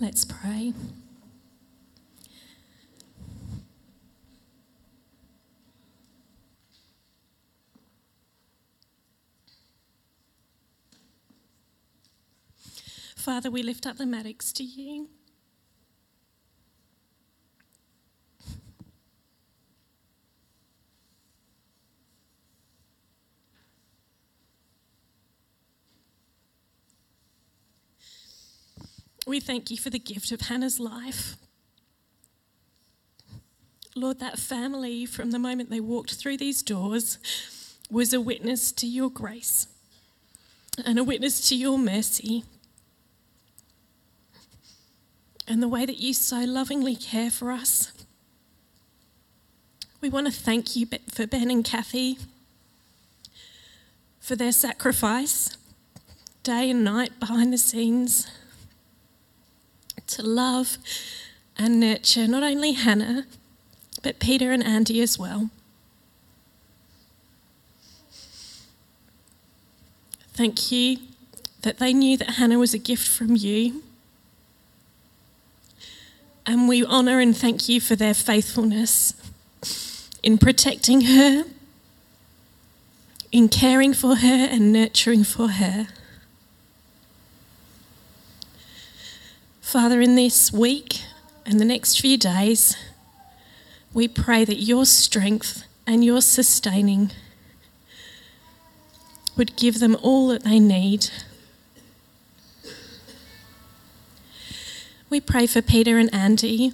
Let's pray. Father, we lift up the Maddocks to you. We thank you for the gift of Hannah's life. Lord, that family, from the moment they walked through these doors, was a witness to your grace and a witness to your mercy and the way that you so lovingly care for us. We want to thank you for Ben and Kathy for their sacrifice day and night behind the scenes to love and nurture not only Hannah, but Peter and Andy as well. Thank you that they knew that Hannah was a gift from you. And we honour and thank you for their faithfulness in protecting her, in caring for her and nurturing for her. Father, in this week and the next few days, we pray that your strength and your sustaining would give them all that they need. We pray for Peter and Andy.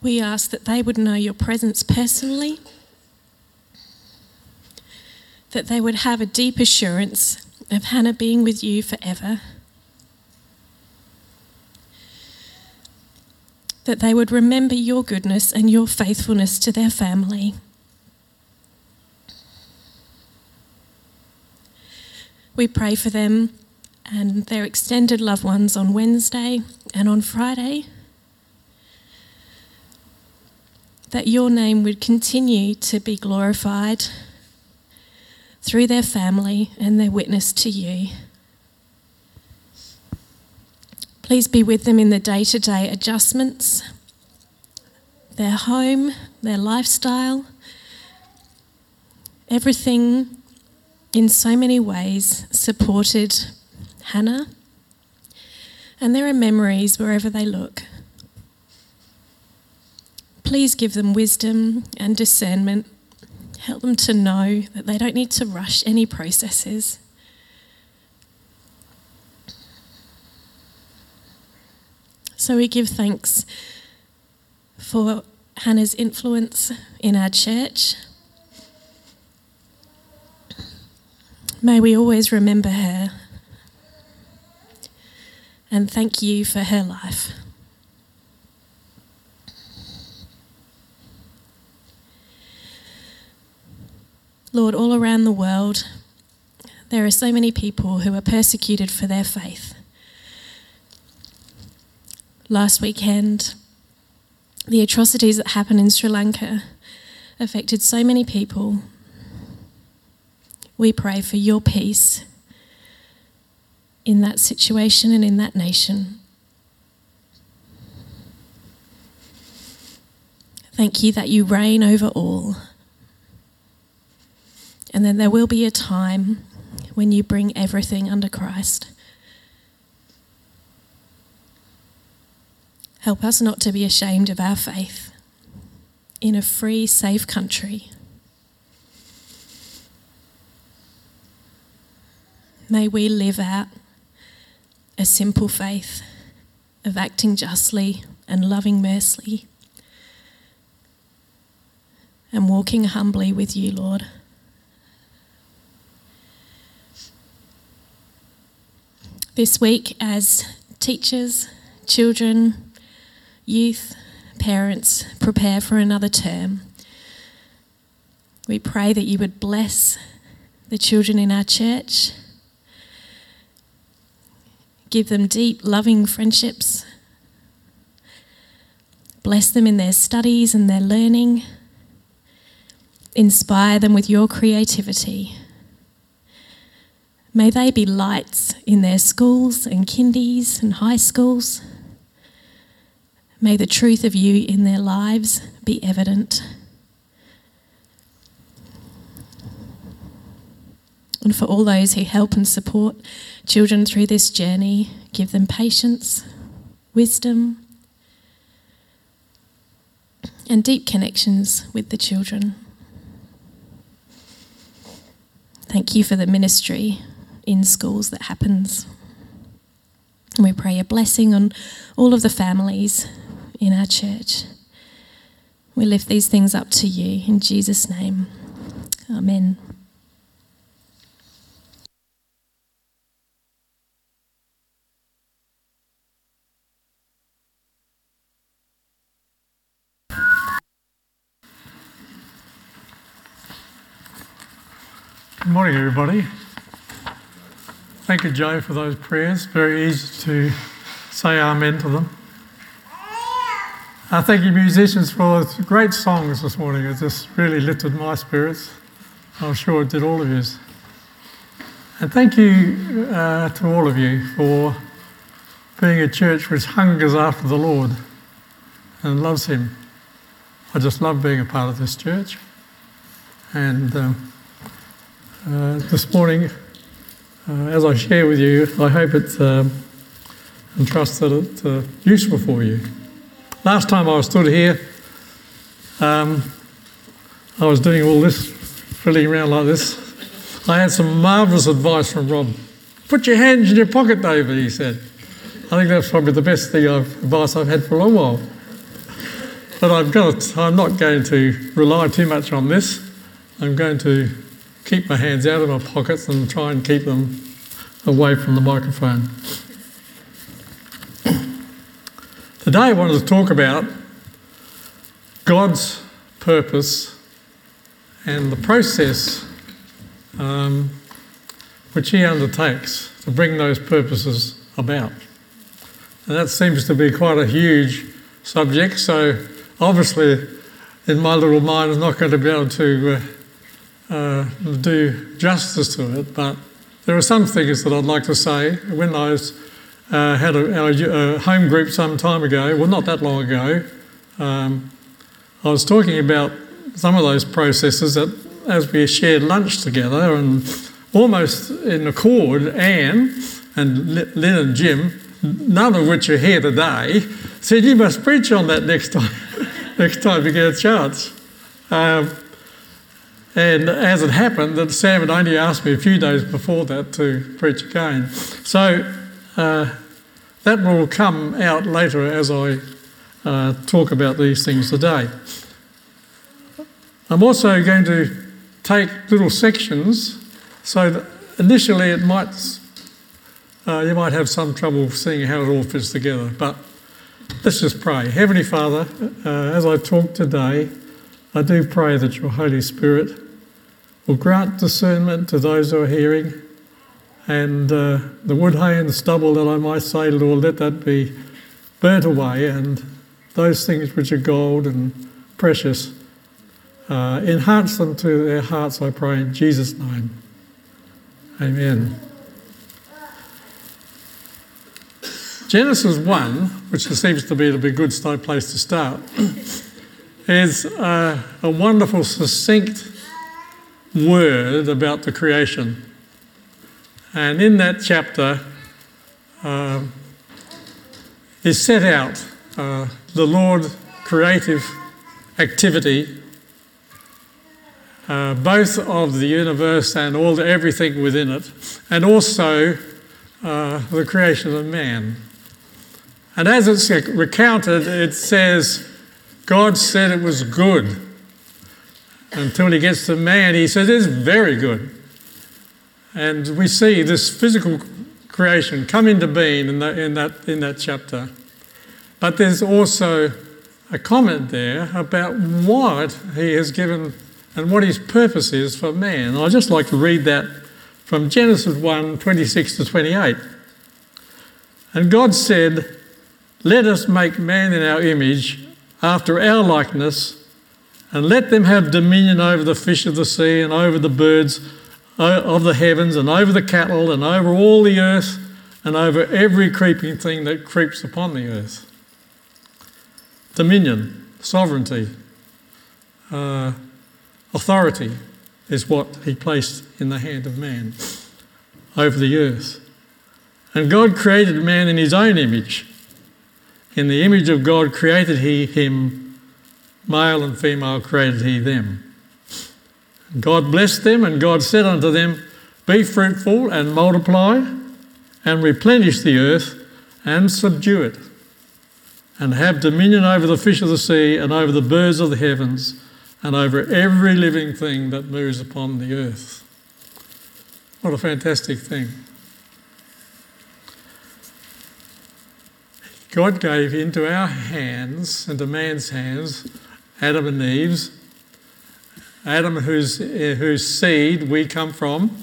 We ask that they would know your presence personally that they would have a deep assurance of Hannah being with you forever. That they would remember your goodness and your faithfulness to their family. We pray for them and their extended loved ones on Wednesday and on Friday. That your name would continue to be glorified through their family and their witness to you. Please be with them in the day to day adjustments, their home, their lifestyle, everything in so many ways supported Hannah. And there are memories wherever they look. Please give them wisdom and discernment Help them to know that they don't need to rush any processes. So we give thanks for Hannah's influence in our church. May we always remember her and thank you for her life. Lord, all around the world, there are so many people who are persecuted for their faith. Last weekend, the atrocities that happened in Sri Lanka affected so many people. We pray for your peace in that situation and in that nation. Thank you that you reign over all. And then there will be a time when you bring everything under Christ. Help us not to be ashamed of our faith in a free, safe country. May we live out a simple faith of acting justly and loving mercily and walking humbly with you, Lord. This week as teachers, children, youth, parents prepare for another term. We pray that you would bless the children in our church, give them deep, loving friendships, bless them in their studies and their learning, inspire them with your creativity May they be lights in their schools and kindies and high schools. May the truth of you in their lives be evident. And for all those who help and support children through this journey, give them patience, wisdom, and deep connections with the children. Thank you for the ministry in schools that happens. We pray a blessing on all of the families in our church. We lift these things up to you in Jesus' name. Amen. Good morning, everybody. Thank you, Joe, for those prayers. Very easy to say amen to them. I thank you, musicians, for great songs this morning. It just really lifted my spirits. I'm sure it did all of yours. And thank you uh, to all of you for being a church which hungers after the Lord and loves Him. I just love being a part of this church. And. Um, uh, this morning, uh, as I share with you, I hope it's um, and trust that it's uh, useful for you. Last time I stood here, um, I was doing all this, fiddling around like this. I had some marvellous advice from Rob. Put your hands in your pocket, David, he said. I think that's probably the best thing I've, advice I've had for a long while. But I've got, I'm not going to rely too much on this. I'm going to keep my hands out of my pockets and try and keep them away from the microphone. Today I wanted to talk about God's purpose and the process um, which He undertakes to bring those purposes about. And that seems to be quite a huge subject, so obviously, in my little mind, I'm not going to be able to. Uh, uh, do justice to it, but there are some things that I'd like to say. When I was, uh, had a, a, home group some time ago, well, not that long ago, um, I was talking about some of those processes that as we shared lunch together and almost in accord, Anne and Lynn and Jim, none of which are here today, said, You must preach on that next time, next time you get a chance. And as it happened, that Sam had only asked me a few days before that to preach again. So uh, that will come out later as I uh, talk about these things today. I'm also going to take little sections so that initially it might uh, you might have some trouble seeing how it all fits together, but let's just pray. Heavenly Father, uh, as I talk today, I do pray that your Holy Spirit will grant discernment to those who are hearing. And uh, the wood, hay, and stubble that I might say, Lord, let that be burnt away, and those things which are gold and precious, uh, enhance them to their hearts, I pray, in Jesus' name. Amen. Genesis 1, which seems to be a good place to start, is uh, a wonderful, succinct word about the creation. And in that chapter uh, is set out uh, the Lord's creative activity, uh, both of the universe and all the, everything within it, and also uh, the creation of man. And as it's recounted, it says, God said it was good until he gets to man, he says it's very good. And we see this physical creation come into being in, the, in, that, in that chapter. But there's also a comment there about what he has given and what his purpose is for man. I'd just like to read that from Genesis 1 26 to 28. And God said, Let us make man in our image, after our likeness and let them have dominion over the fish of the sea and over the birds of the heavens and over the cattle and over all the earth and over every creeping thing that creeps upon the earth. Dominion, sovereignty, uh, authority is what he placed in the hand of man over the earth. And God created man in his own image. In the image of God created he him, male and female created he them. God blessed them, and God said unto them, Be fruitful and multiply, and replenish the earth, and subdue it, and have dominion over the fish of the sea, and over the birds of the heavens, and over every living thing that moves upon the earth. What a fantastic thing. God gave into our hands, into man's hands, Adam and Eve's, Adam, whose, uh, whose seed we come from,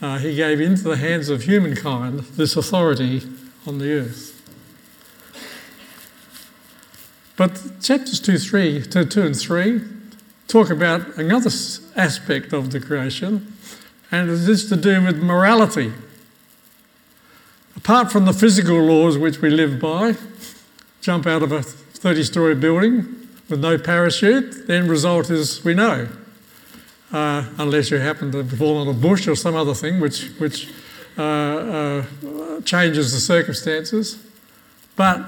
uh, he gave into the hands of humankind this authority on the earth. But chapters 2, 3, 2, 2 and 3 talk about another aspect of the creation, and it is to do with morality. Apart from the physical laws which we live by, jump out of a 30 story building, with no parachute, the end result is we know. Uh, unless you happen to fall on a bush or some other thing which, which uh, uh, changes the circumstances. But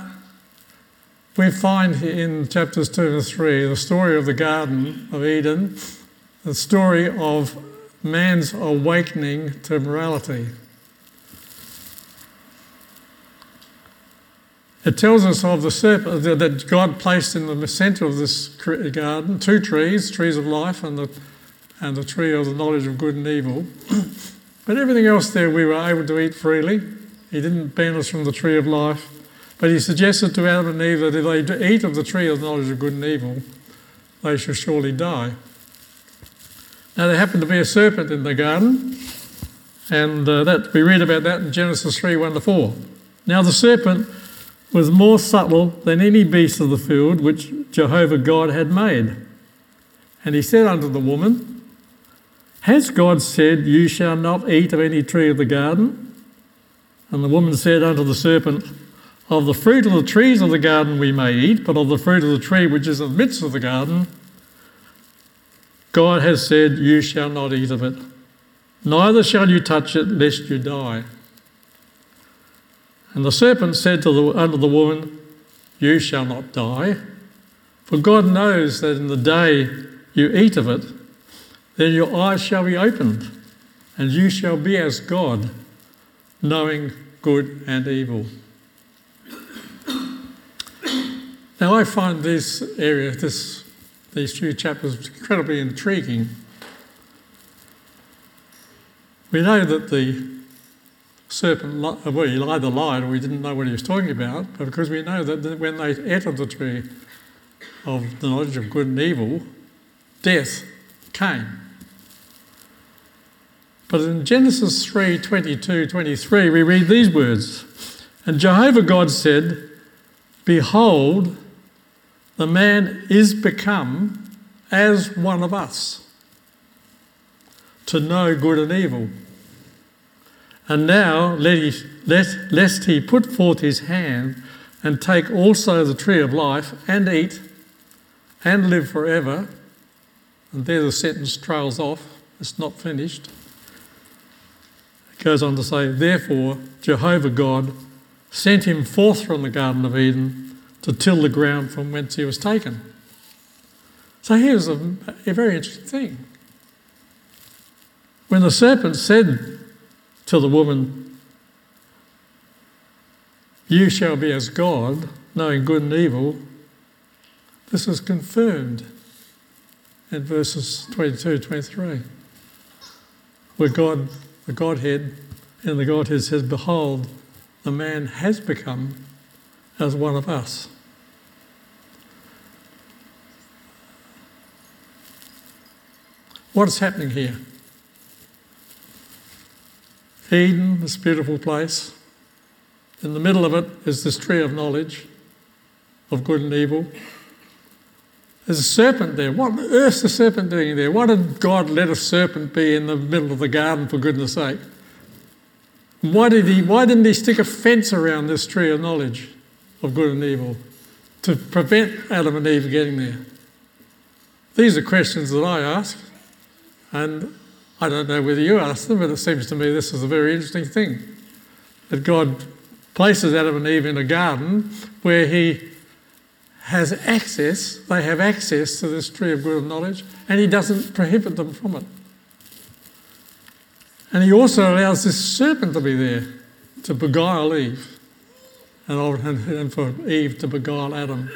we find in chapters 2 and 3 the story of the Garden of Eden, the story of man's awakening to morality. It tells us of the serpent that God placed in the centre of this garden two trees, trees of life and the, and the tree of the knowledge of good and evil. but everything else there we were able to eat freely. He didn't ban us from the tree of life. But he suggested to Adam and Eve that if they eat of the tree of the knowledge of good and evil, they shall surely die. Now there happened to be a serpent in the garden, and uh, that we read about that in Genesis 3 1 to 4. Now the serpent was more subtle than any beast of the field which Jehovah God had made. And he said unto the woman, Has God said, You shall not eat of any tree of the garden? And the woman said unto the serpent, Of the fruit of the trees of the garden we may eat, but of the fruit of the tree which is in the midst of the garden, God has said, You shall not eat of it, neither shall you touch it, lest you die. And the serpent said to the, unto the woman, You shall not die, for God knows that in the day you eat of it, then your eyes shall be opened, and you shall be as God, knowing good and evil. Now, I find this area, this, these few chapters, incredibly intriguing. We know that the serpent, well, he either lied or he didn't know what he was talking about, but because we know that when they ate of the tree of the knowledge of good and evil, death came. But in Genesis 3 22 23, we read these words And Jehovah God said, Behold, the man is become as one of us to know good and evil. And now, lest he put forth his hand and take also the tree of life and eat and live forever. And there the sentence trails off, it's not finished. It goes on to say, Therefore, Jehovah God sent him forth from the Garden of Eden to till the ground from whence he was taken. So here's a, a very interesting thing. When the serpent said to the woman, You shall be as God, knowing good and evil. This is confirmed in verses 22 23, where God, the Godhead, and the Godhead says, Behold, the man has become as one of us. What is happening here? Eden, this beautiful place. In the middle of it is this tree of knowledge of good and evil. There's a serpent there. What on earth's the serpent doing there? Why did God let a serpent be in the middle of the garden, for goodness sake? Why, did he, why didn't he stick a fence around this tree of knowledge of good and evil to prevent Adam and Eve getting there? These are questions that I ask, and I don't know whether you ask them, but it seems to me this is a very interesting thing that God places Adam and Eve in a garden where he has access, they have access to this tree of good knowledge, and he doesn't prohibit them from it. And he also allows this serpent to be there to beguile Eve, and for Eve to beguile Adam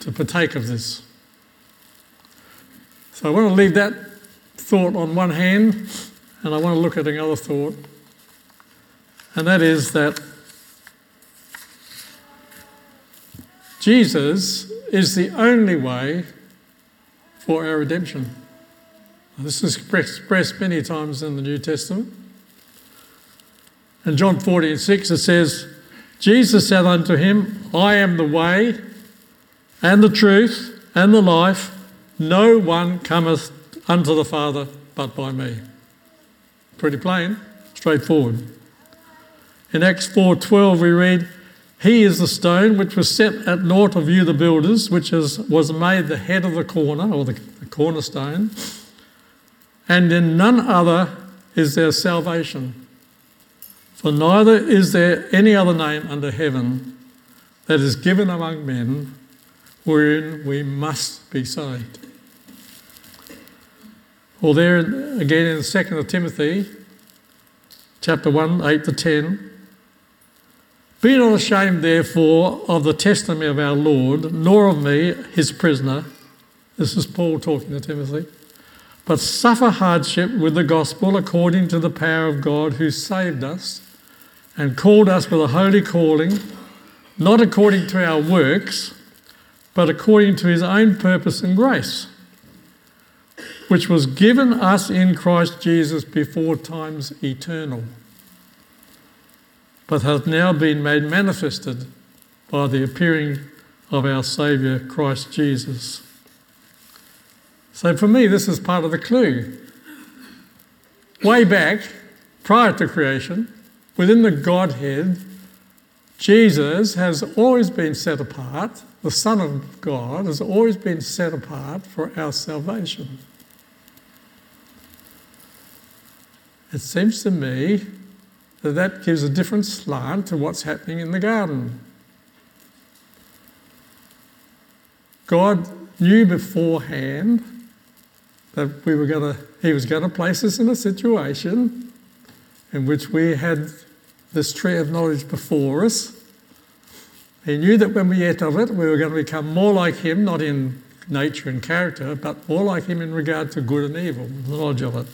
to partake of this. So I want to leave that thought on one hand, and I want to look at another thought, and that is that Jesus is the only way for our redemption. This is expressed many times in the New Testament. In John 14, 6, it says, Jesus said unto him, I am the way and the truth and the life. No one cometh unto the Father but by me. Pretty plain, straightforward. In Acts 4:12 we read, he is the stone which was set at naught of you, the builders, which is, was made the head of the corner, or the, the cornerstone. And in none other is there salvation. For neither is there any other name under heaven that is given among men wherein we must be saved. Well, there again in 2 Timothy, chapter 1, 8 to 10. Be not ashamed, therefore, of the testimony of our Lord, nor of me, his prisoner. This is Paul talking to Timothy. But suffer hardship with the gospel according to the power of God who saved us and called us with a holy calling, not according to our works, but according to his own purpose and grace, which was given us in Christ Jesus before times eternal but hath now been made manifested by the appearing of our Saviour Christ Jesus. So for me, this is part of the clue. Way back, prior to creation, within the Godhead, Jesus has always been set apart, the Son of God has always been set apart for our salvation. It seems to me that that gives a different slant to what's happening in the garden. God knew beforehand that we were going to, He was going to place us in a situation in which we had this tree of knowledge before us. He knew that when we ate of it, we were going to become more like Him, not in nature and character, but more like Him in regard to good and evil, the knowledge of it.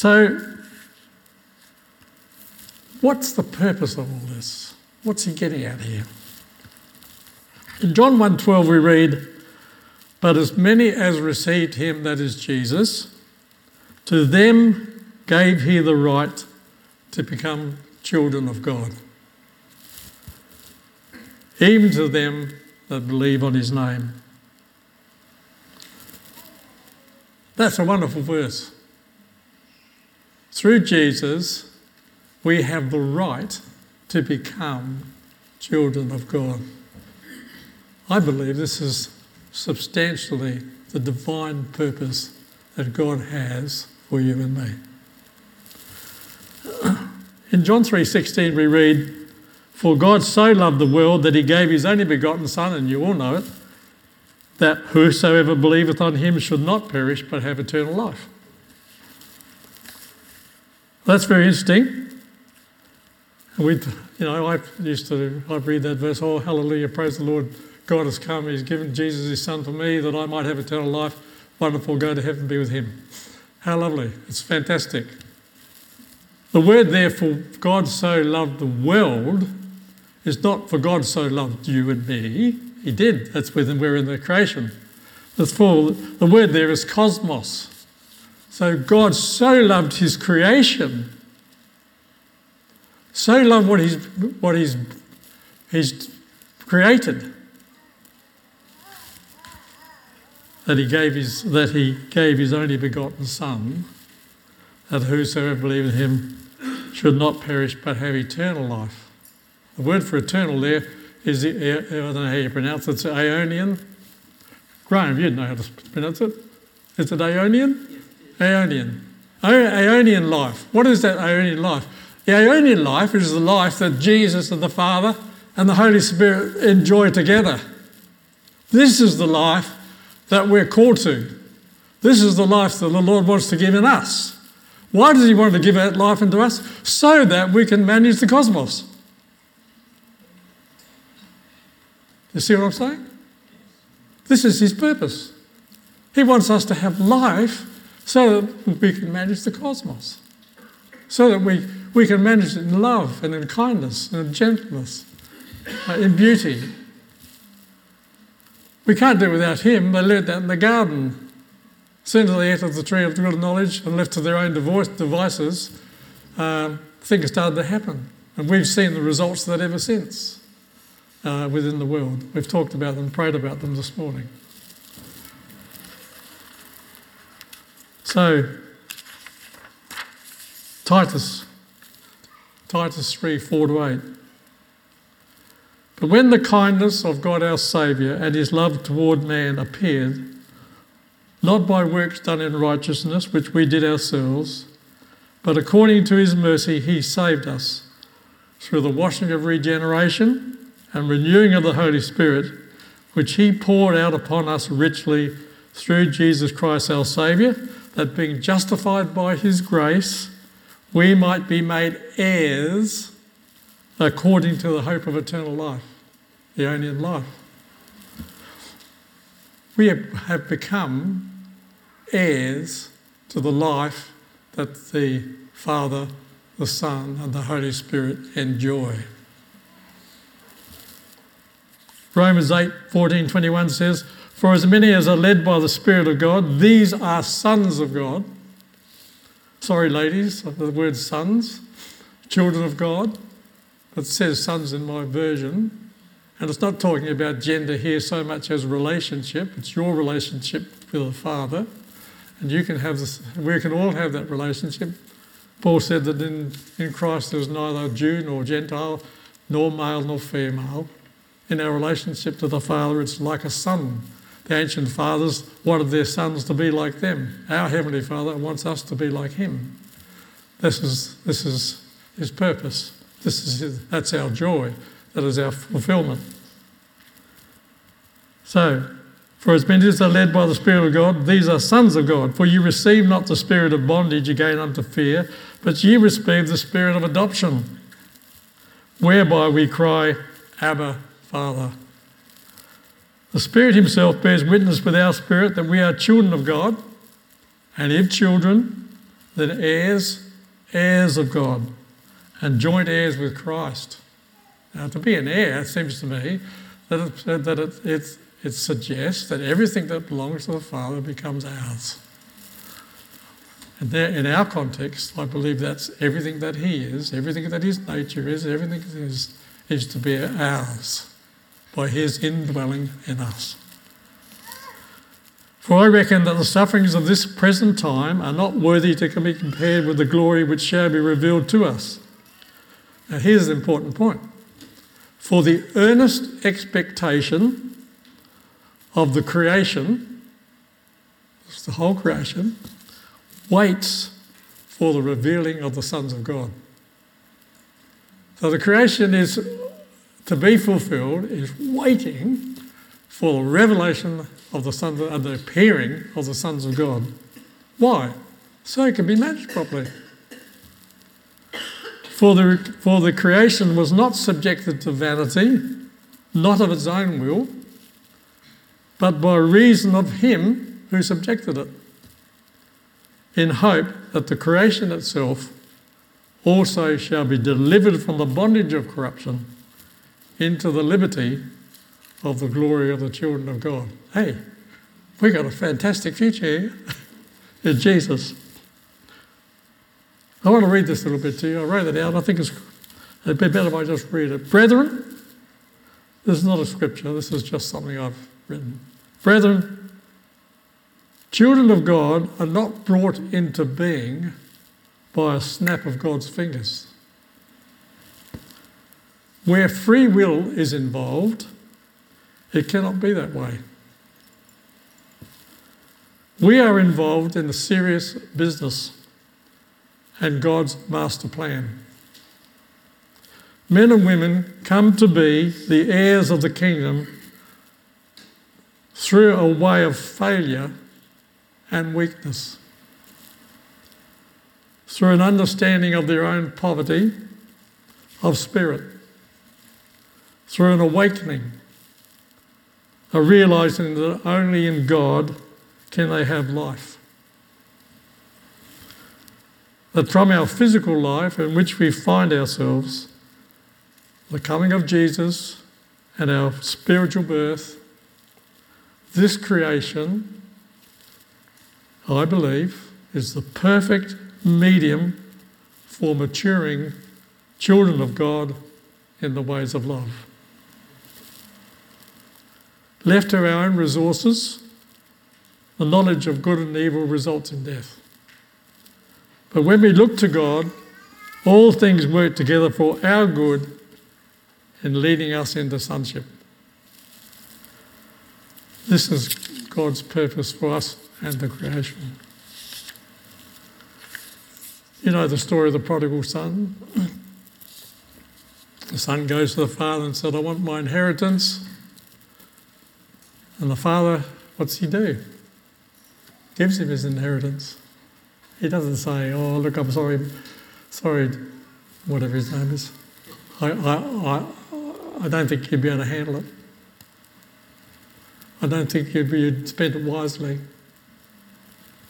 So, what's the purpose of all this? What's he getting at here? In John 1:12 we read, "But as many as received him that is Jesus, to them gave he the right to become children of God, even to them that believe on his name." That's a wonderful verse. Through Jesus, we have the right to become children of God. I believe this is substantially the divine purpose that God has for you and me. In John 3:16 we read, "For God so loved the world that he gave his only begotten son, and you all know it, that whosoever believeth on him should not perish but have eternal life." That's very interesting. We, you know, I used to, I read that verse, oh, hallelujah, praise the Lord, God has come, He's given Jesus His Son for me that I might have eternal life. Wonderful, go to heaven, be with Him. How lovely. It's fantastic. The word there for God so loved the world is not for God so loved you and me. He did. That's within we're in the creation. That's for the word there is cosmos. So God so loved his creation, so loved what he's, what he's, he's created. That he gave his that he gave his only begotten Son, that whosoever believeth in him should not perish but have eternal life. The word for eternal there is I don't know how you pronounce it. It's Aeonian. Graham, you'd know how to pronounce it. Is it Aeonian? Aeonian. Aeonian life. What is that Aeonian life? The Aeonian life is the life that Jesus and the Father and the Holy Spirit enjoy together. This is the life that we're called to. This is the life that the Lord wants to give in us. Why does He want to give that life into us? So that we can manage the cosmos. You see what I'm saying? This is His purpose. He wants us to have life so that we can manage the cosmos, so that we, we can manage it in love and in kindness and in gentleness, uh, in beauty. We can't do it without Him. They learned that in the garden. Soon as they ate of the tree of the good knowledge and left to their own devices, um, things started to happen. And we've seen the results of that ever since uh, within the world. We've talked about them, prayed about them this morning. So, Titus, Titus 3 4 to 8. But when the kindness of God our Saviour and his love toward man appeared, not by works done in righteousness, which we did ourselves, but according to his mercy he saved us through the washing of regeneration and renewing of the Holy Spirit, which he poured out upon us richly through Jesus Christ our Saviour that being justified by his grace, we might be made heirs according to the hope of eternal life, the only life. We have become heirs to the life that the Father, the Son, and the Holy Spirit enjoy. Romans 8 14 21 says, for as many as are led by the Spirit of God, these are sons of God. Sorry, ladies, the word sons, children of God. It says sons in my version. And it's not talking about gender here so much as relationship. It's your relationship with the Father. And you can have this, we can all have that relationship. Paul said that in, in Christ there's neither Jew nor Gentile, nor male nor female. In our relationship to the Father, it's like a son the ancient fathers wanted their sons to be like them. Our Heavenly Father wants us to be like Him. This is, this is His purpose. This is his, that's our joy. That is our fulfillment. So, for as many as are led by the Spirit of God, these are sons of God. For you receive not the spirit of bondage again unto fear, but ye receive the spirit of adoption, whereby we cry, Abba, Father. The Spirit Himself bears witness with our spirit that we are children of God, and if children, then heirs, heirs of God, and joint heirs with Christ. Now, to be an heir, it seems to me that it, that it, it, it suggests that everything that belongs to the Father becomes ours. And there, in our context, I believe that's everything that He is, everything that His nature is, everything is, is to be ours by his indwelling in us. For I reckon that the sufferings of this present time are not worthy to be compared with the glory which shall be revealed to us. Now, here's the important point. For the earnest expectation of the creation, the whole creation, waits for the revealing of the sons of God. So the creation is to be fulfilled is waiting for the revelation of the sons and the appearing of the sons of God. Why? So it can be managed properly. For the, for the creation was not subjected to vanity, not of its own will, but by reason of him who subjected it, in hope that the creation itself also shall be delivered from the bondage of corruption into the liberty of the glory of the children of God. Hey, we got a fantastic future here in Jesus. I want to read this a little bit to you. I wrote it out. I think it's, it'd be better if I just read it. Brethren, This is not a scripture, this is just something I've written. Brethren, children of God are not brought into being by a snap of God's fingers. Where free will is involved, it cannot be that way. We are involved in a serious business and God's master plan. Men and women come to be the heirs of the kingdom through a way of failure and weakness, through an understanding of their own poverty of spirit, through an awakening, a realizing that only in God can they have life. That from our physical life in which we find ourselves, the coming of Jesus and our spiritual birth, this creation, I believe, is the perfect medium for maturing children of God in the ways of love. Left to our own resources, the knowledge of good and evil results in death. But when we look to God, all things work together for our good in leading us into sonship. This is God's purpose for us and the creation. You know the story of the prodigal son? The son goes to the father and said, I want my inheritance. And the father, what's he do? gives him his inheritance. He doesn't say, "Oh, look, I'm sorry, sorry, whatever his name is. I, I, I, I don't think you'd be able to handle it. I don't think you'd, be spend it wisely."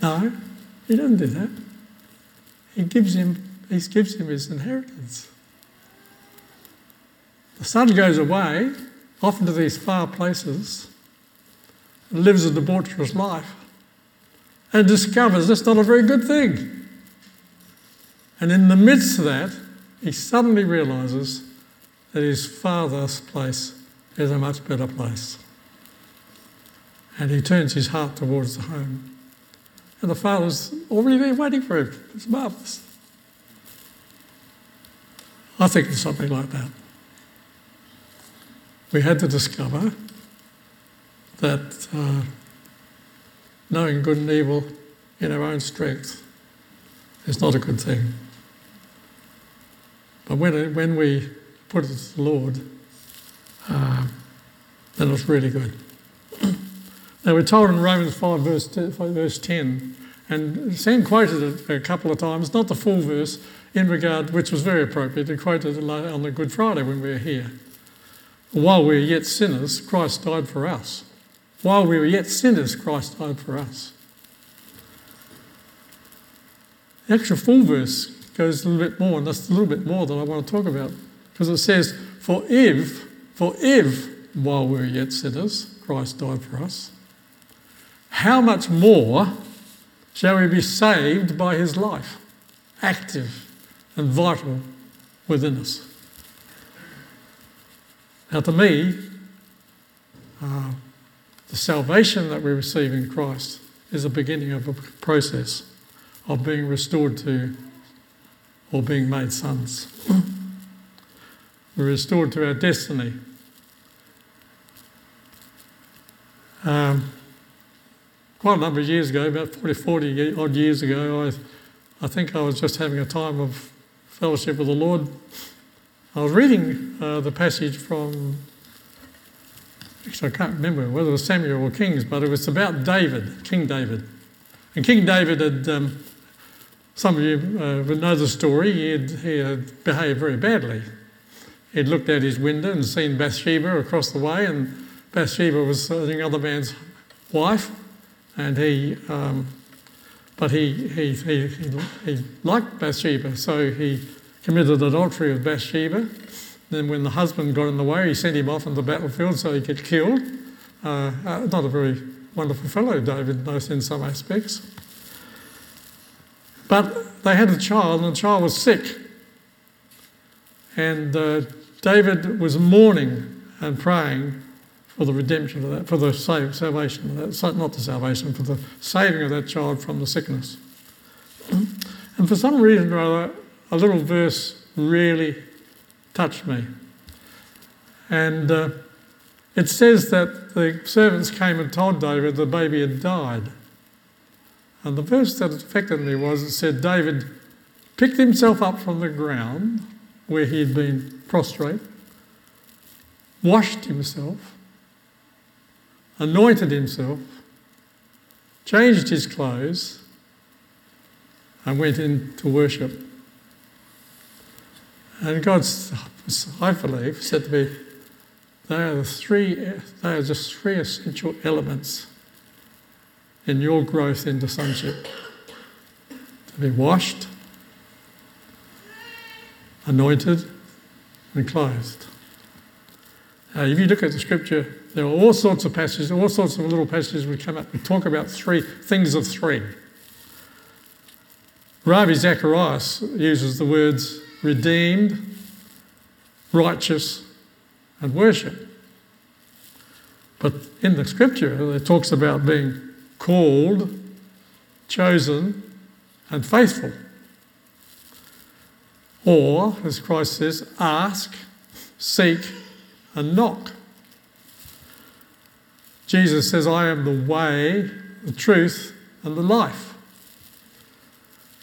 No, he doesn't do that. He gives him, he gives him his inheritance. The son goes away, off to these far places, lives a debaucherous life and discovers that's not a very good thing. And in the midst of that, he suddenly realizes that his father's place is a much better place. And he turns his heart towards the home. And the father's already there waiting for him. It's marvellous. I think it's something like that. We had to discover that. Uh, knowing good and evil in our own strength is not a good thing. But when, when we put it to the Lord, uh, then it's really good. now we're told in Romans 5 verse, 10, verse 10, and Sam quoted it a couple of times, not the full verse, in regard, which was very appropriate. He quoted it on the Good Friday when we were here. While we were yet sinners, Christ died for us. While we were yet sinners, Christ died for us. The actual full verse goes a little bit more, and that's a little bit more than I want to talk about. Because it says, For if, for if, while we were yet sinners, Christ died for us, how much more shall we be saved by his life, active and vital within us? Now, to me, uh, the salvation that we receive in Christ is the beginning of a process of being restored to or being made sons. We're restored to our destiny. Um, quite a number of years ago, about 40, 40 odd years ago, I, I think I was just having a time of fellowship with the Lord. I was reading uh, the passage from actually, I can't remember whether it was Samuel or Kings, but it was about David, King David. And King David had, um, some of you uh, would know the story, he had, he had behaved very badly. He'd looked out his window and seen Bathsheba across the way, and Bathsheba was the other man's wife, and he, um, but he, he, he, he liked Bathsheba, so he committed adultery with Bathsheba. Then, when the husband got in the way, he sent him off on the battlefield so he get killed. Uh, uh, not a very wonderful fellow, David, most, in some aspects. But they had a child, and the child was sick. And uh, David was mourning and praying for the redemption of that, for the save, salvation of that, not the salvation, for the saving of that child from the sickness. And for some reason or other, a little verse really touched me. And uh, it says that the servants came and told David the baby had died. And the verse that affected me was it said, David picked himself up from the ground where he had been prostrate, washed himself, anointed himself, changed his clothes, and went in to worship. And God's, I believe, said to me, they are the three, they are just three essential elements in your growth into sonship. To be washed, anointed, and clothed. Uh, if you look at the scripture, there are all sorts of passages, all sorts of little passages we come up. We talk about three things of three. Ravi Zacharias uses the words redeemed, righteous, and worship. But in the scripture, it talks about being called, chosen, and faithful. Or, as Christ says, ask, seek, and knock. Jesus says, I am the way, the truth, and the life.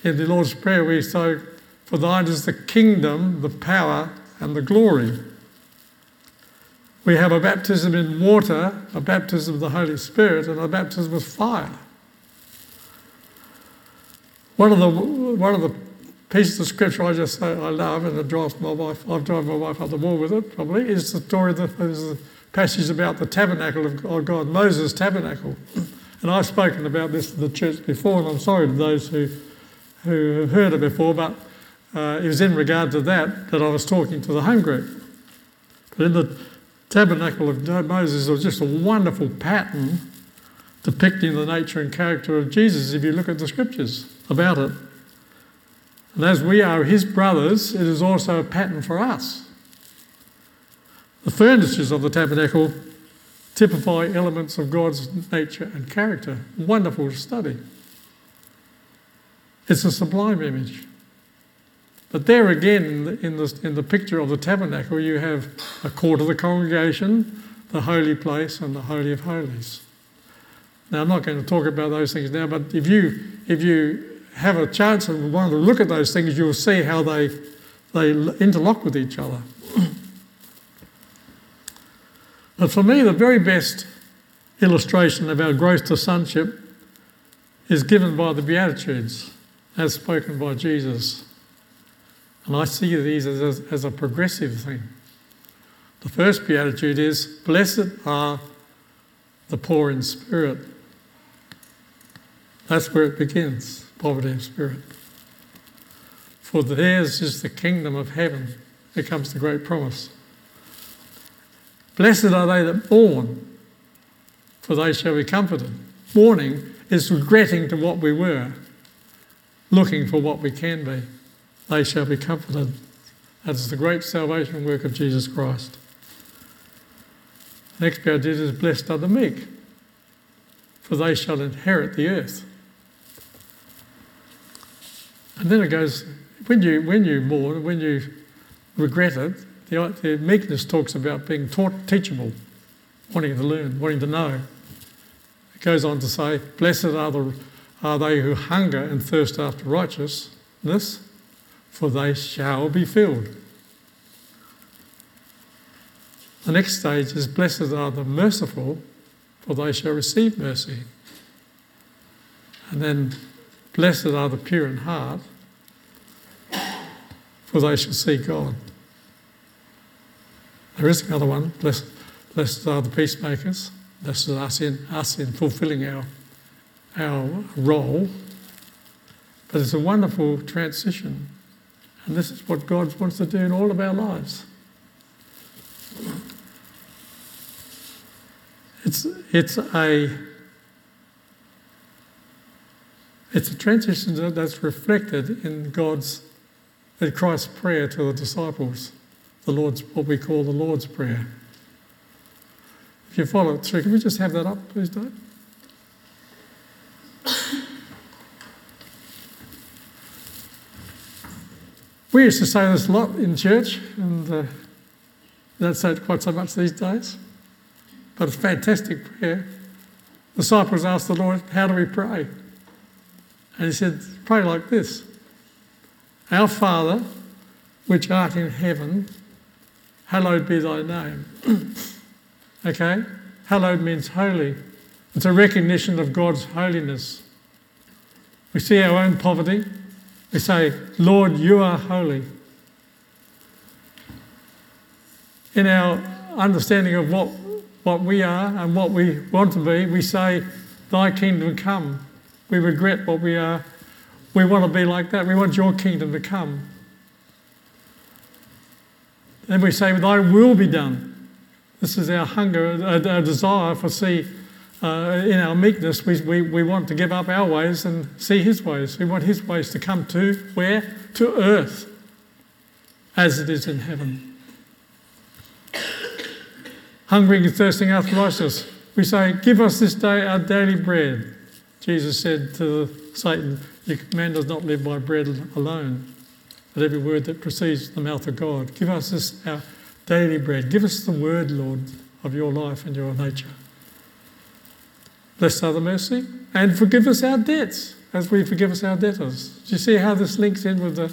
In the Lord's Prayer, we say, For thine is the kingdom, the power, and the glory. We have a baptism in water, a baptism of the Holy Spirit, and a baptism with fire. One of the, one of the pieces of scripture I just say I love, and it drives my wife, I've driven my wife up the wall with it probably, is the story, of the passage about the tabernacle of God, Moses' tabernacle. And I've spoken about this to the church before, and I'm sorry to those who, who have heard it before, but uh, it was in regard to that that I was talking to the home group. But in the tabernacle of Moses was just a wonderful pattern depicting the nature and character of Jesus if you look at the scriptures about it. And as we are his brothers, it is also a pattern for us. The furnitures of the tabernacle typify elements of God's nature and character. Wonderful to study. It's a sublime image. But there again, in the, in the, picture of the tabernacle, you have a court of the congregation, the holy place, and the Holy of Holies. Now, I'm not going to talk about those things now, but if you, if you have a chance and want to look at those things, you'll see how they, they interlock with each other. but for me, the very best illustration of our growth to sonship is given by the Beatitudes, as spoken by Jesus. And I see these as a, as a progressive thing. The first beatitude is Blessed are the poor in spirit. That's where it begins poverty of spirit. For theirs is the kingdom of heaven. Here comes the great promise. Blessed are they that mourn, for they shall be comforted. Mourning is regretting to what we were, looking for what we can be they shall be comforted. That is the great salvation work of Jesus Christ. next beatitude is blessed are the meek, for they shall inherit the earth. And then it goes, when you, when you mourn, when you regret it, the, the meekness talks about being taught, teachable, wanting to learn, wanting to know. It goes on to say, Blessed are, the, are they who hunger and thirst after righteousness, for they shall be filled. The next stage is Blessed are the merciful, for they shall receive mercy. And then, Blessed are the pure in heart, for they shall see God. There is another one. Blessed, blessed are the peacemakers. Blessed are us in, us in fulfilling our, our role. But it's a wonderful transition and this is what God wants to do in all of our lives. It's, it's a it's a transition that's reflected in God's in Christ's prayer to the disciples, the Lord's what we call the Lord's Prayer. If you follow it through, can we just have that up, please, Dave? We used to say this a lot in church, and uh, don't say it quite so much these days, but it's a fantastic prayer. The disciples asked the Lord, How do we pray? And he said, Pray like this Our Father, which art in heaven, hallowed be thy name. okay? Hallowed means holy. It's a recognition of God's holiness. We see our own poverty. We say, Lord, you are holy. In our understanding of what, what we are and what we want to be, we say, Thy kingdom come. We regret what we are. We want to be like that. We want your kingdom to come. Then we say, Thy will be done. This is our hunger, our desire for see. Uh, in our meekness, we, we, we want to give up our ways and see His ways. We want His ways to come to where? To earth, as it is in heaven. Hungering and thirsting after righteousness, we say, Give us this day our daily bread. Jesus said to Satan, Man does not live by bread alone, but every word that proceeds from the mouth of God. Give us this our daily bread. Give us the word, Lord, of your life and your nature. Bless other mercy and forgive us our debts as we forgive us our debtors. Do you see how this links in with the.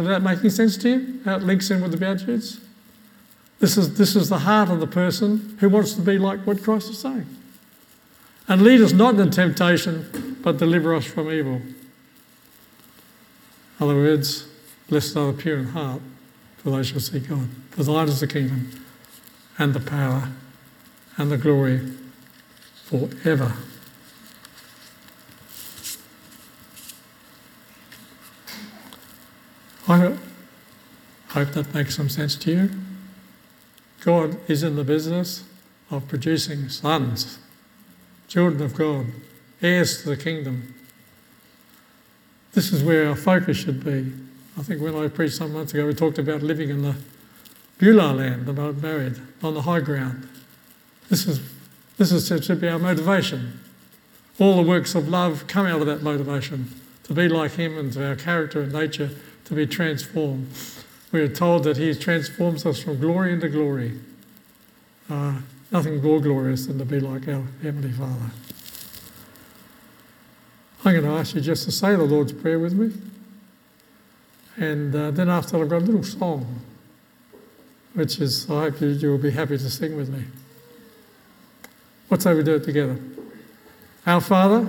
Is that making sense to you? How it links in with the Beatitudes? This is, this is the heart of the person who wants to be like what Christ is saying. And lead us not into temptation, but deliver us from evil. In other words, blessed are the pure in heart, for they shall see God. For thine is the kingdom, and the power, and the glory forever. I hope that makes some sense to you. God is in the business of producing sons, children of God, heirs to the kingdom. This is where our focus should be. I think when I preached some months ago, we talked about living in the Beulah land, about married, on the high ground. This is this is, to be our motivation. All the works of love come out of that motivation to be like Him and to our character and nature to be transformed. We are told that He transforms us from glory into glory. Uh, nothing more glorious than to be like our Heavenly Father. I'm going to ask you just to say the Lord's Prayer with me. And uh, then after I've got a little song, which is, I hope you, you will be happy to sing with me. Let's say we do it together. Our Father,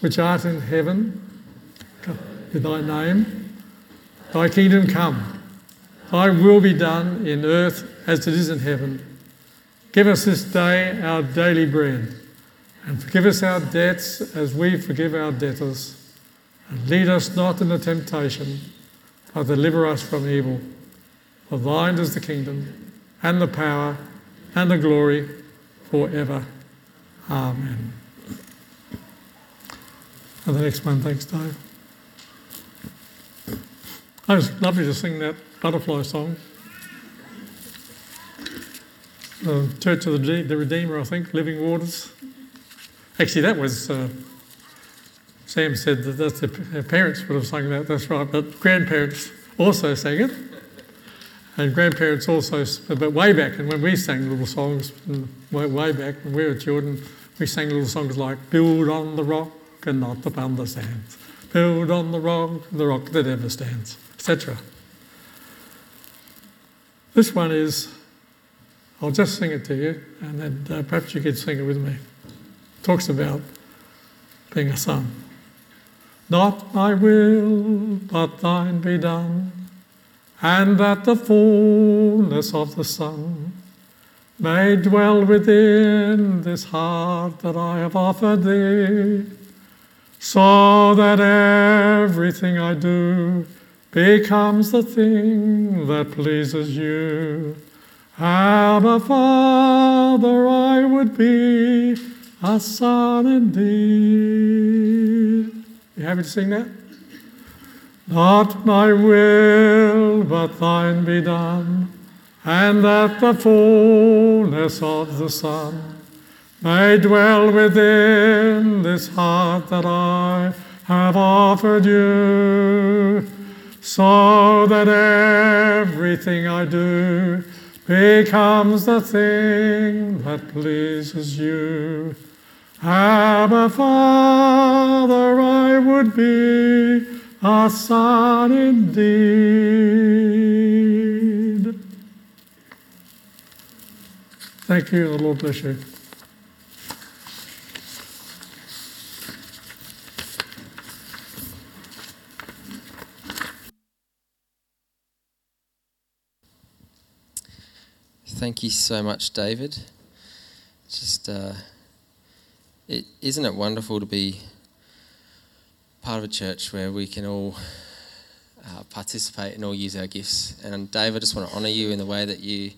which art in heaven, be thy name, thy kingdom come, thy will be done in earth as it is in heaven. Give us this day our daily bread, and forgive us our debts as we forgive our debtors. And lead us not into temptation, but deliver us from evil. For thine is the kingdom, and the power, and the glory forever. Amen. And the next one, thanks, Dave. I was lovely to sing that butterfly song. The Church of the, the Redeemer, I think, Living Waters. Actually, that was, uh, Sam said that that's the parents would have sung that, that's right, but grandparents also sang it and grandparents also, but way back, and when we sang little songs, way, way back when we were children, we sang little songs like Build on the rock and not upon the sands, build on the rock, the rock that ever stands, etc. This one is, I'll just sing it to you, and then uh, perhaps you could sing it with me. It talks about being a son. Not my will, but thine be done and that the fullness of the Son may dwell within this heart that I have offered thee, so that everything I do becomes the thing that pleases you. Abba, Father, I would be a son indeed. You happy to sing that? Not my will, but thine be done, and that the fullness of the Son may dwell within this heart that I have offered you, so that everything I do becomes the thing that pleases you. Abba, Father, I would be a son indeed. Thank you. The Lord bless you. Thank you so much, David. Just, uh, it, isn't it wonderful to be part of a church where we can all uh, participate and all use our gifts? And Dave, I just want to honour you in the way that you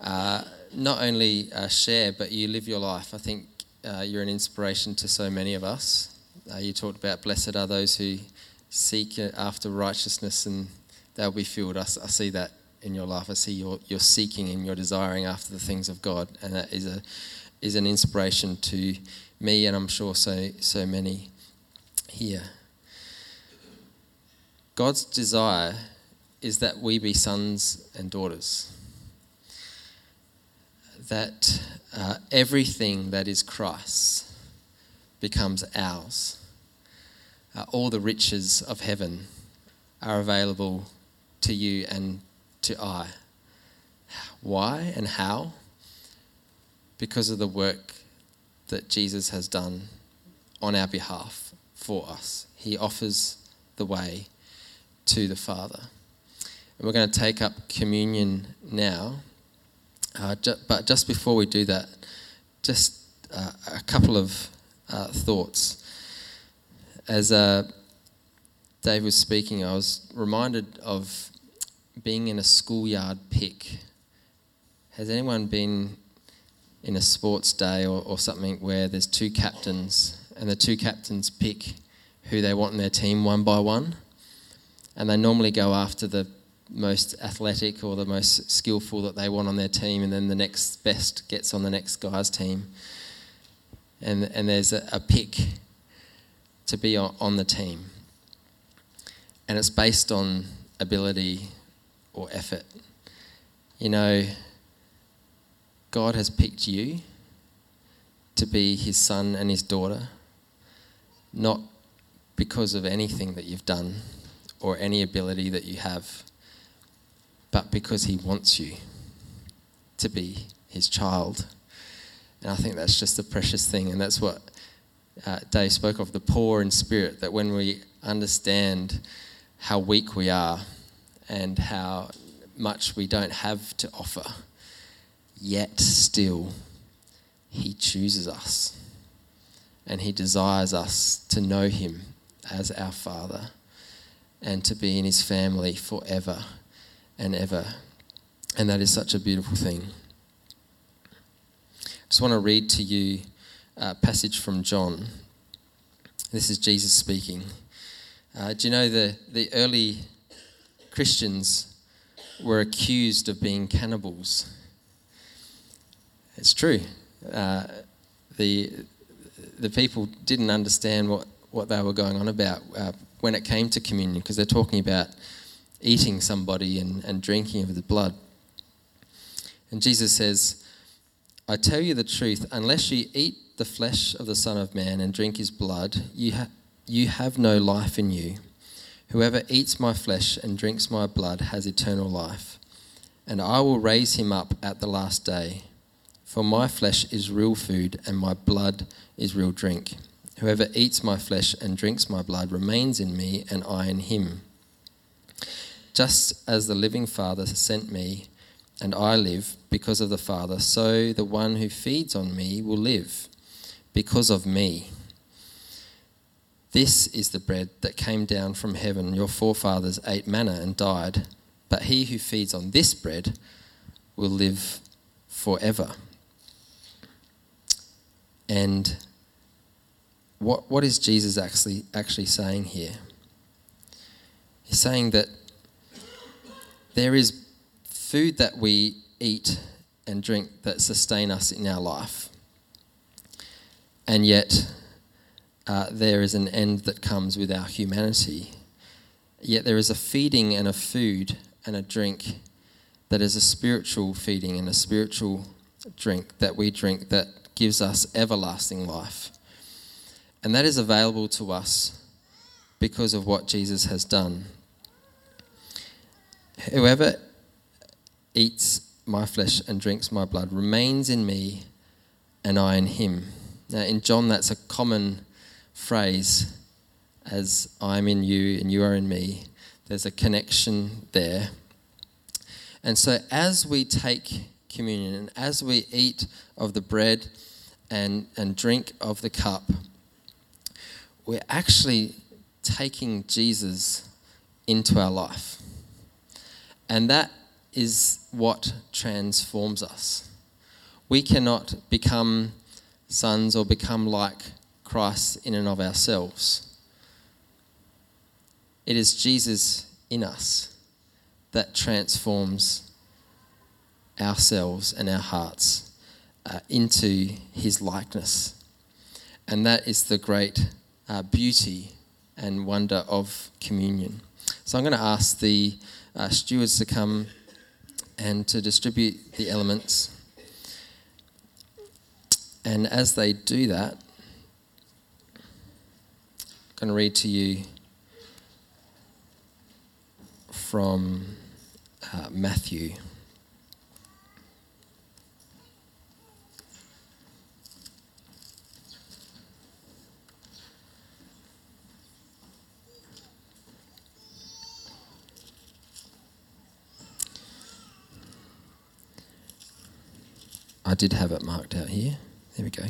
uh, not only uh, share, but you live your life. I think uh, you're an inspiration to so many of us. Uh, you talked about blessed are those who seek after righteousness and they'll be filled. I, I see that in your life. I see you're, seeking and you're desiring after the things of God, and that is a is an inspiration to me, and I'm sure so so many here. God's desire is that we be sons and daughters. That uh, everything that is Christ's becomes ours. Uh, all the riches of heaven are available to you and to I. Why and how? Because of the work that Jesus has done on our behalf for us. He offers the way to the Father. And we're going to take up communion now. Uh, ju- but just before we do that, just uh, a couple of uh, thoughts. As uh, Dave was speaking, I was reminded of being in a schoolyard pick. Has anyone been in a sports day or, or something where there's two captains and the two captains pick who they want in their team one by one? And they normally go after the most athletic or the most skillful that they want on their team, and then the next best gets on the next guy's team. And, and there's a, a pick to be on, on the team. And it's based on ability or effort. You know, God has picked you to be his son and his daughter, not because of anything that you've done or any ability that you have, but because he wants you to be his child. And I think that's just a precious thing, and that's what uh, Dave spoke of the poor in spirit, that when we understand how weak we are and how much we don't have to offer, yet still He chooses us and He desires us to know Him as our Father and to be in His family forever and ever. And that is such a beautiful thing. I just want to read to you a passage from John. This is Jesus speaking. Uh, do you know the, the early Christians were accused of being cannibals. It's true. Uh, the, the people didn't understand what, what they were going on about uh, when it came to communion because they're talking about eating somebody and, and drinking of the blood. And Jesus says, I tell you the truth, unless you eat the flesh of the Son of Man and drink his blood, you, ha- you have no life in you. Whoever eats my flesh and drinks my blood has eternal life, and I will raise him up at the last day. For my flesh is real food, and my blood is real drink. Whoever eats my flesh and drinks my blood remains in me, and I in him. Just as the living Father sent me, and I live because of the Father, so the one who feeds on me will live because of me. This is the bread that came down from heaven. Your forefathers ate manna and died, but he who feeds on this bread will live forever. And what, what is Jesus actually, actually saying here? He's saying that there is food that we eat and drink that sustain us in our life. And yet, uh, there is an end that comes with our humanity. Yet, there is a feeding and a food and a drink that is a spiritual feeding and a spiritual drink that we drink that gives us everlasting life. And that is available to us because of what Jesus has done. Whoever eats my flesh and drinks my blood remains in me and I in him. Now, in John, that's a common phrase as I'm in you and you are in me. There's a connection there. And so, as we take communion and as we eat of the bread and, and drink of the cup, we're actually taking Jesus into our life. And that is what transforms us. We cannot become sons or become like Christ in and of ourselves. It is Jesus in us that transforms ourselves and our hearts uh, into his likeness. And that is the great uh, beauty and wonder of communion. So I'm going to ask the uh, stewards to come and to distribute the elements. And as they do that, I'm going to read to you from uh, Matthew. I did have it marked out here. There we go.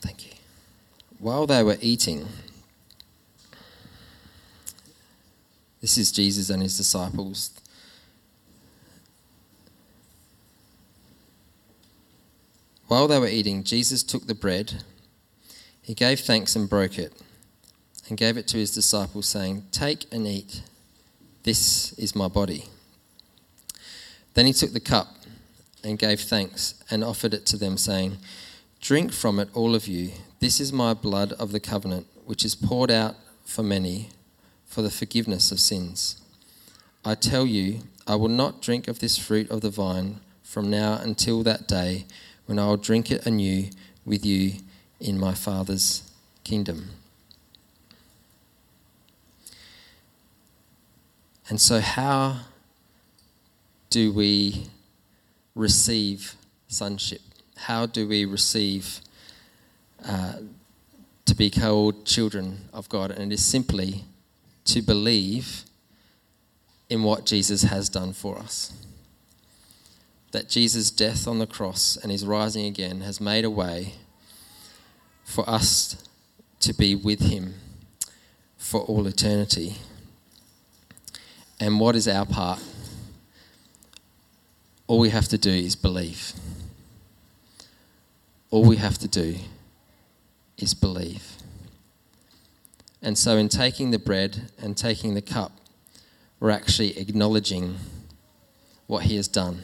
Thank you. While they were eating, this is Jesus and his disciples. While they were eating, Jesus took the bread, he gave thanks and broke it, and gave it to his disciples, saying, Take and eat. This is my body. Then he took the cup and gave thanks and offered it to them, saying, Drink from it, all of you. This is my blood of the covenant, which is poured out for many for the forgiveness of sins. I tell you, I will not drink of this fruit of the vine from now until that day when I will drink it anew with you in my Father's kingdom. And so, how do we receive sonship? How do we receive uh, to be called children of God? And it is simply to believe in what Jesus has done for us. That Jesus' death on the cross and his rising again has made a way for us to be with him for all eternity. And what is our part? All we have to do is believe. All we have to do is believe. And so, in taking the bread and taking the cup, we're actually acknowledging what He has done.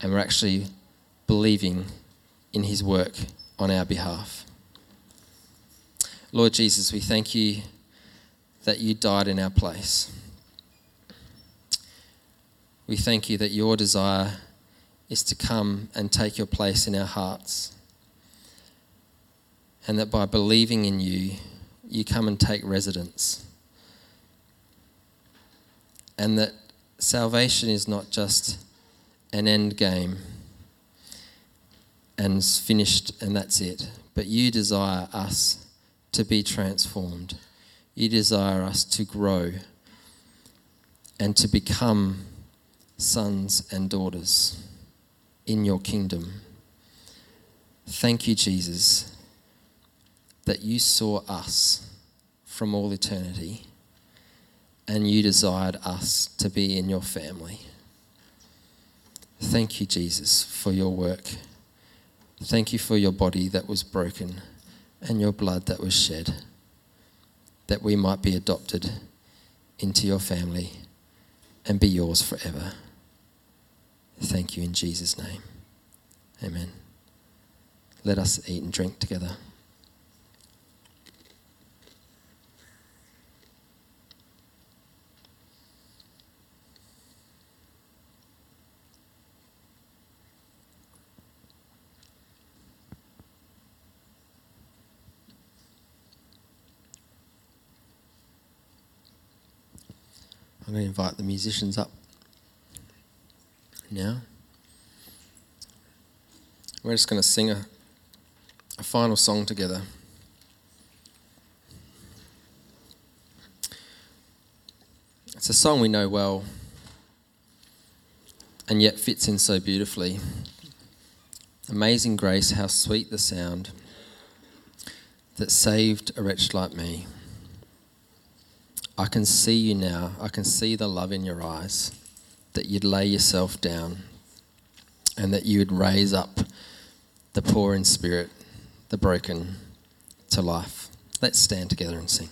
And we're actually believing in His work on our behalf. Lord Jesus, we thank you that you died in our place. We thank you that your desire is to come and take your place in our hearts. And that by believing in you, you come and take residence. And that salvation is not just an end game and finished and that's it, but you desire us to be transformed. You desire us to grow and to become sons and daughters in your kingdom. Thank you, Jesus, that you saw us from all eternity and you desired us to be in your family. Thank you, Jesus, for your work. Thank you for your body that was broken and your blood that was shed. that we might be adopted into your family and be yours forever. Thank you in Jesus' name. Amen. Let us eat and drink together. I'm going to invite the musicians up now. We're just going to sing a, a final song together. It's a song we know well and yet fits in so beautifully. Amazing grace, how sweet the sound that saved a wretch like me. I can see you now. I can see the love in your eyes that you'd lay yourself down and that you would raise up the poor in spirit, the broken to life. Let's stand together and sing.